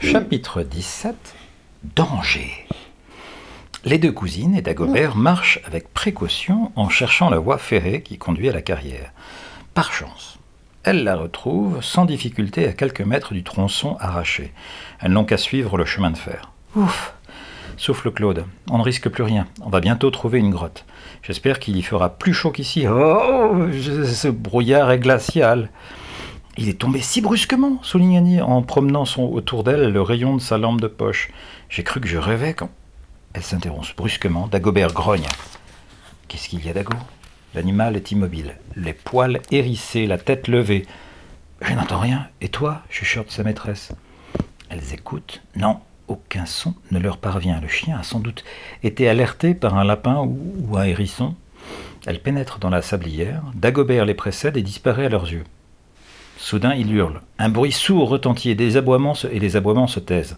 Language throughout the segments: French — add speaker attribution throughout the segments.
Speaker 1: Chapitre 17 Danger. Les deux cousines et Dagobert marchent avec précaution en cherchant la voie ferrée qui conduit à la carrière. Par chance, elles la retrouvent sans difficulté à quelques mètres du tronçon arraché. Elles n'ont qu'à suivre le chemin de fer. Ouf souffle Claude. On ne risque plus rien. On va bientôt trouver une grotte. J'espère qu'il y fera plus chaud qu'ici. Oh, ce brouillard est glacial. Il est tombé si brusquement, souligne Annie, en promenant son, autour d'elle le rayon de sa lampe de poche. J'ai cru que je rêvais quand. Elle s'interrompt brusquement. Dagobert grogne. Qu'est-ce qu'il y a, Dago? L'animal est immobile, les poils hérissés, la tête levée. Je n'entends rien. Et toi? chuchote sa maîtresse. Elles écoutent? Non, aucun son ne leur parvient. Le chien a sans doute été alerté par un lapin ou, un hérisson. Elles pénètrent dans la sablière. Dagobert les précède et disparaît à leurs yeux. Soudain, il hurle. Un bruit sourd retentit et des aboiements se, et les aboiements se taisent.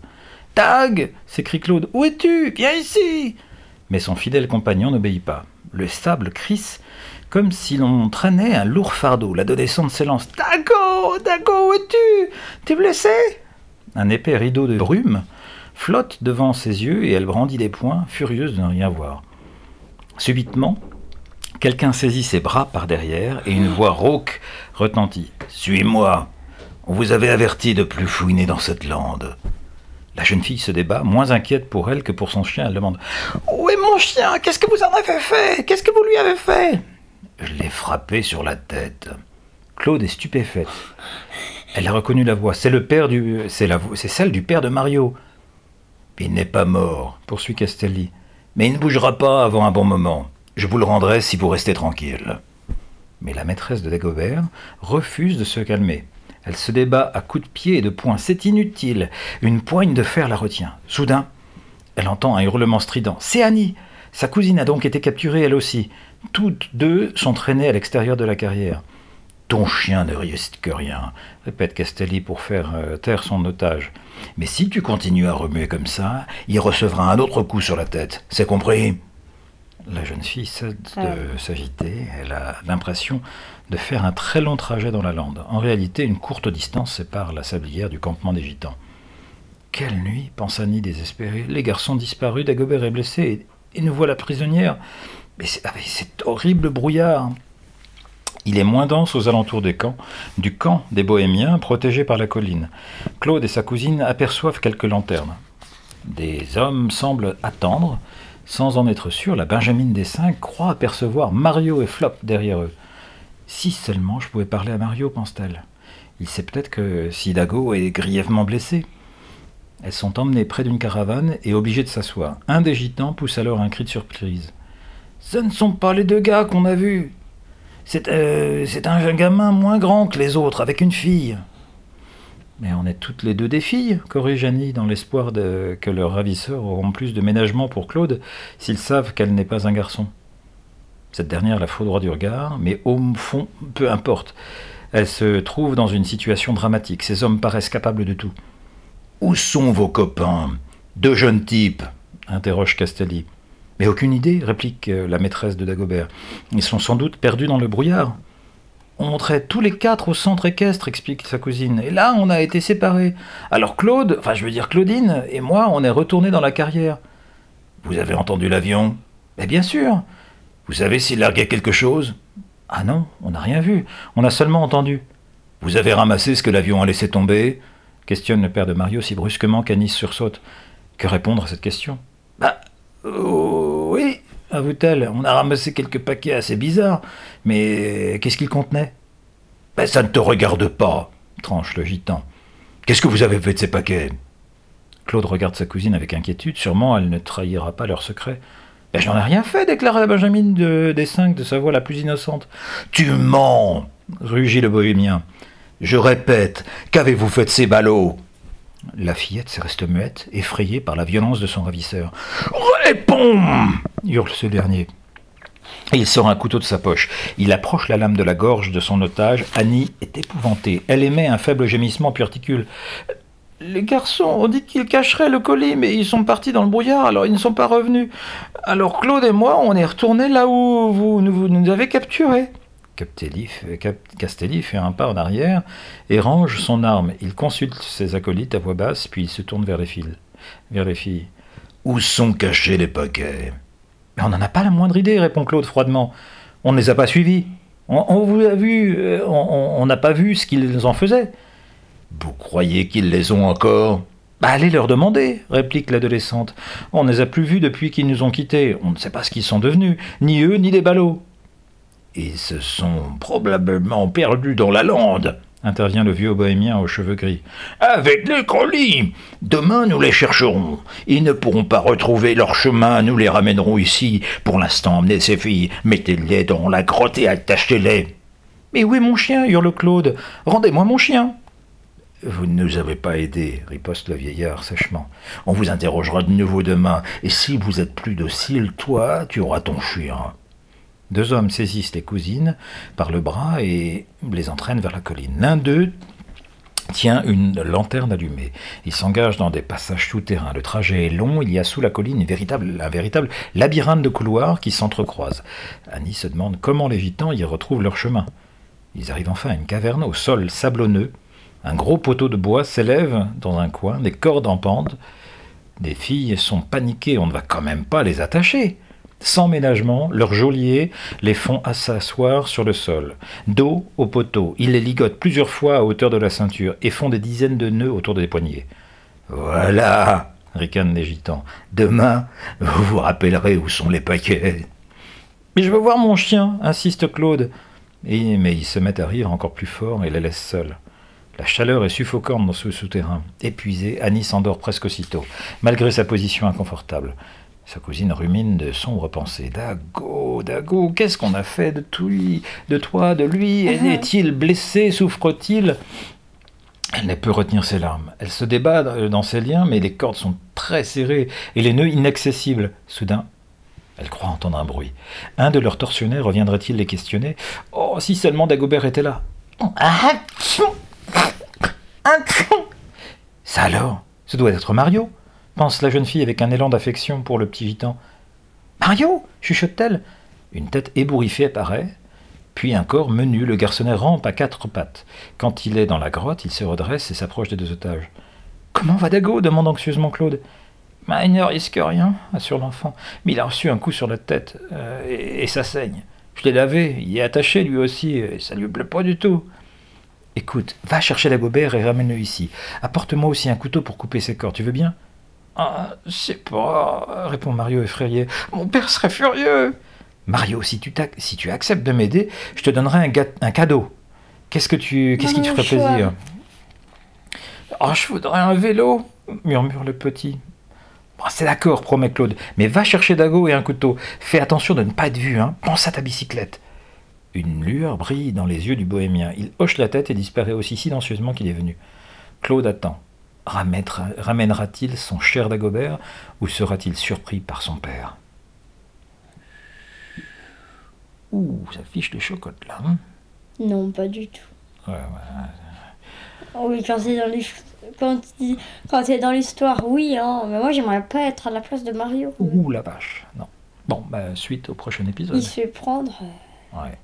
Speaker 1: Tag s'écrie Claude. Où es-tu? Viens ici Mais son fidèle compagnon n'obéit pas. Le sable crisse comme si l'on traînait un lourd fardeau. L'adolescente s'élance. Dago Dago, où es-tu? T'es blessé Un épais rideau de brume flotte devant ses yeux et elle brandit les poings, furieuse de ne rien voir. Subitement, Quelqu'un saisit ses bras par derrière et une voix rauque retentit. Suis-moi. On vous avait averti de plus fouiner dans cette lande. La jeune fille se débat, moins inquiète pour elle que pour son chien. Elle demande Où est mon chien? Qu'est-ce que vous en avez fait? Qu'est-ce que vous lui avez fait? Je l'ai frappé sur la tête. Claude est stupéfaite. Elle a reconnu la voix. C'est le père du. C'est la... c'est celle du père de Mario. Il n'est pas mort, poursuit Castelli. Mais il ne bougera pas avant un bon moment. Je vous le rendrai si vous restez tranquille. Mais la maîtresse de Dagobert refuse de se calmer. Elle se débat à coups de pied et de poing. C'est inutile. Une poigne de fer la retient. Soudain, elle entend un hurlement strident. C'est Annie Sa cousine a donc été capturée elle aussi. Toutes deux sont traînées à l'extérieur de la carrière. Ton chien ne risque rien, répète Castelli pour faire euh, taire son otage. Mais si tu continues à remuer comme ça, il recevra un autre coup sur la tête. C'est compris? La jeune fille cesse de s'agiter. Elle a l'impression de faire un très long trajet dans la lande. En réalité, une courte distance sépare la sablière du campement des gitans. Quelle nuit pense Annie désespérée. Les garçons disparus, Dagobert est blessé, et, nous voilà prisonnières. Mais c'est avec cet horrible brouillard. Il est moins dense aux alentours des camps, du camp des Bohémiens, protégé par la colline. Claude et sa cousine aperçoivent quelques lanternes. Des hommes semblent attendre, sans en être sûr, la Benjamine des Cinq croit apercevoir Mario et Flop derrière eux. Si seulement je pouvais parler à Mario, pense-t-elle. Il sait peut-être que Sidago est grièvement blessé. Elles sont emmenées près d'une caravane et obligées de s'asseoir. Un des gitans pousse alors un cri de surprise. Ce ne sont pas les deux gars qu'on a vus. C'est euh, un gamin moins grand que les autres, avec une fille. Mais on est toutes les deux des filles, corrige Annie, dans l'espoir que leurs ravisseurs auront plus de ménagement pour Claude s'ils savent qu'elle n'est pas un garçon. Cette dernière la droit du regard, mais au fond, peu importe. Elle se trouve dans une situation dramatique. Ces hommes paraissent capables de tout. Où sont vos copains? Deux jeunes types interroge Castelli. Mais aucune idée, réplique la maîtresse de Dagobert. Ils sont sans doute perdus dans le brouillard. On montrait tous les quatre au centre équestre, explique sa cousine. Et là, on a été séparés. Alors Claude, enfin je veux dire Claudine, et moi, on est retournés dans la carrière. Vous avez entendu l'avion? Mais bien sûr. Vous savez s'il larguait quelque chose? Ah non, on n'a rien vu. On a seulement entendu. Vous avez ramassé ce que l'avion a laissé tomber? Questionne le père de Mario si brusquement qu'Anis sursaute. Que répondre à cette question? Bah, avoue-t-elle, on a ramassé quelques paquets assez bizarres, mais qu'est-ce qu'ils contenaient ben, Ça ne te regarde pas, tranche le gitan. Qu'est-ce que vous avez fait de ces paquets? Claude regarde sa cousine avec inquiétude, sûrement elle ne trahira pas leur secret. Ben, J'en ai rien fait, déclara Benjamin de, des cinq de sa voix la plus innocente. Tu mens rugit le bohémien. Je répète, qu'avez-vous fait de ces ballots? La fillette reste muette, effrayée par la violence de son ravisseur. Réponds hurle ce dernier. Il sort un couteau de sa poche. Il approche la lame de la gorge de son otage. Annie est épouvantée. Elle émet un faible gémissement puis articule. Les garçons ont dit qu'ils cacheraient le colis, mais ils sont partis dans le brouillard, alors ils ne sont pas revenus. Alors Claude et moi, on est retournés là où vous nous, nous avez capturés. Cap- Castelli fait un pas en arrière et range son arme. Il consulte ses acolytes à voix basse, puis il se tourne vers les filles.
Speaker 2: Où sont cachés les paquets
Speaker 1: on n'en a pas la moindre idée, répond Claude froidement. On ne les a pas suivis. On, vous a vu, euh, on n'a pas vu ce qu'ils en faisaient.
Speaker 2: Vous croyez qu'ils les ont encore
Speaker 1: Bah, allez leur demander, réplique l'adolescente. On ne les a plus vus depuis qu'ils nous ont quittés. On ne sait pas ce qu'ils sont devenus, ni eux, ni les ballots.
Speaker 2: Ils se sont probablement perdus dans la lande.
Speaker 1: Intervient le vieux bohémien aux cheveux gris.
Speaker 2: Avec les colis Demain, nous les chercherons. Ils ne pourront pas retrouver leur chemin. Nous les ramènerons ici. Pour l'instant, emmenez ces filles. Mettez-les dans la grotte et attachez-les.
Speaker 1: Mais où est mon chien? hurle Claude. Rendez-moi mon chien.
Speaker 2: Vous ne nous avez pas aidés, riposte le vieillard sèchement. On vous interrogera de nouveau demain. Et si vous êtes plus docile, toi, tu auras ton chien.
Speaker 1: Deux hommes saisissent les cousines par le bras et les entraînent vers la colline. L'un d'eux tient une lanterne allumée. Il s'engage dans des passages souterrains. Le trajet est long, il y a sous la colline un véritable labyrinthe de couloirs qui s'entrecroisent. Annie se demande comment les gitans y retrouvent leur chemin. Ils arrivent enfin à une caverne au sol sablonneux. Un gros poteau de bois s'élève dans un coin, des cordes en pente. Les filles sont paniquées, on ne va quand même pas les attacher. Sans ménagement, leurs geôliers les font s'asseoir sur le sol. Dos au poteau, ils les ligotent plusieurs fois à hauteur de la ceinture et font des dizaines de nœuds autour des poignets.
Speaker 2: Voilà,
Speaker 1: Ricanent les gitans.
Speaker 2: demain, vous vous rappellerez où sont les paquets.
Speaker 1: Mais je veux voir mon chien, insiste Claude. Mais ils se mettent à rire encore plus fort et les laissent seuls. La chaleur est suffocante dans ce souterrain. Épuisée, Annie s'endort presque aussitôt, malgré sa position inconfortable. Sa cousine rumine de sombres pensées. Dago, Dago, qu'est-ce qu'on a fait de, tout lui, de toi, de lui? Est-il blessé? Souffre-t-il? Elle ne peut retenir ses larmes. Elle se débat dans ses liens, mais les cordes sont très serrées et les nœuds inaccessibles. Soudain, elle croit entendre un bruit. Un de leurs tortionnaires reviendrait-il les questionner? Oh, si seulement Dagobert était là. Ça alors? Ce doit être Mario pense la jeune fille avec un élan d'affection pour le petit gitan. Mario chuchote-t-elle. Une tête ébouriffée apparaît, puis un corps menu, le garçonnet rampe à quatre pattes. Quand il est dans la grotte, il se redresse et s'approche des deux otages. Comment va Dago? demande anxieusement Claude. Bah, il ne risque rien, assure l'enfant. Mais il a reçu un coup sur la tête, euh, et, ça saigne. Je l'ai lavé, il est attaché lui aussi, et ça lui plaît pas du tout. Écoute, va chercher la gobert et ramène-le ici. Apporte-moi aussi un couteau pour couper ses corps, tu veux bien? Ah, je sais pas, répond Mario effrayé. Mon père serait furieux. Mario, si tu, t'ac- si tu acceptes de m'aider, je te donnerai un, cadeau. Qu'est-ce que tu, qu'est-ce qui te ferait
Speaker 3: choix.
Speaker 1: plaisir? Oh, je voudrais un vélo, murmure le petit. Bon, c'est d'accord, promet Claude, mais va chercher Dago et un couteau. Fais attention de ne pas être vu, hein. Pense à ta bicyclette. Une lueur brille dans les yeux du bohémien. Il hoche la tête et disparaît aussi silencieusement qu'il est venu. Claude attend. Ramènera- Ramènera-t-il son cher Dagobert ou sera-t-il surpris par son père? Ouh, ça fiche de chocotte là. hein?
Speaker 3: Non, pas du tout.
Speaker 1: Ouais, ouais.
Speaker 3: Oh Oui, quand c'est dans les quand il- quand c'est dans l'histoire, oui, hein. Mais moi, j'aimerais pas être à la place de Mario.
Speaker 1: Ouh la vache. Non. Bon, bah, suite au prochain épisode.
Speaker 3: Il se fait prendre. euh,
Speaker 1: Ouais.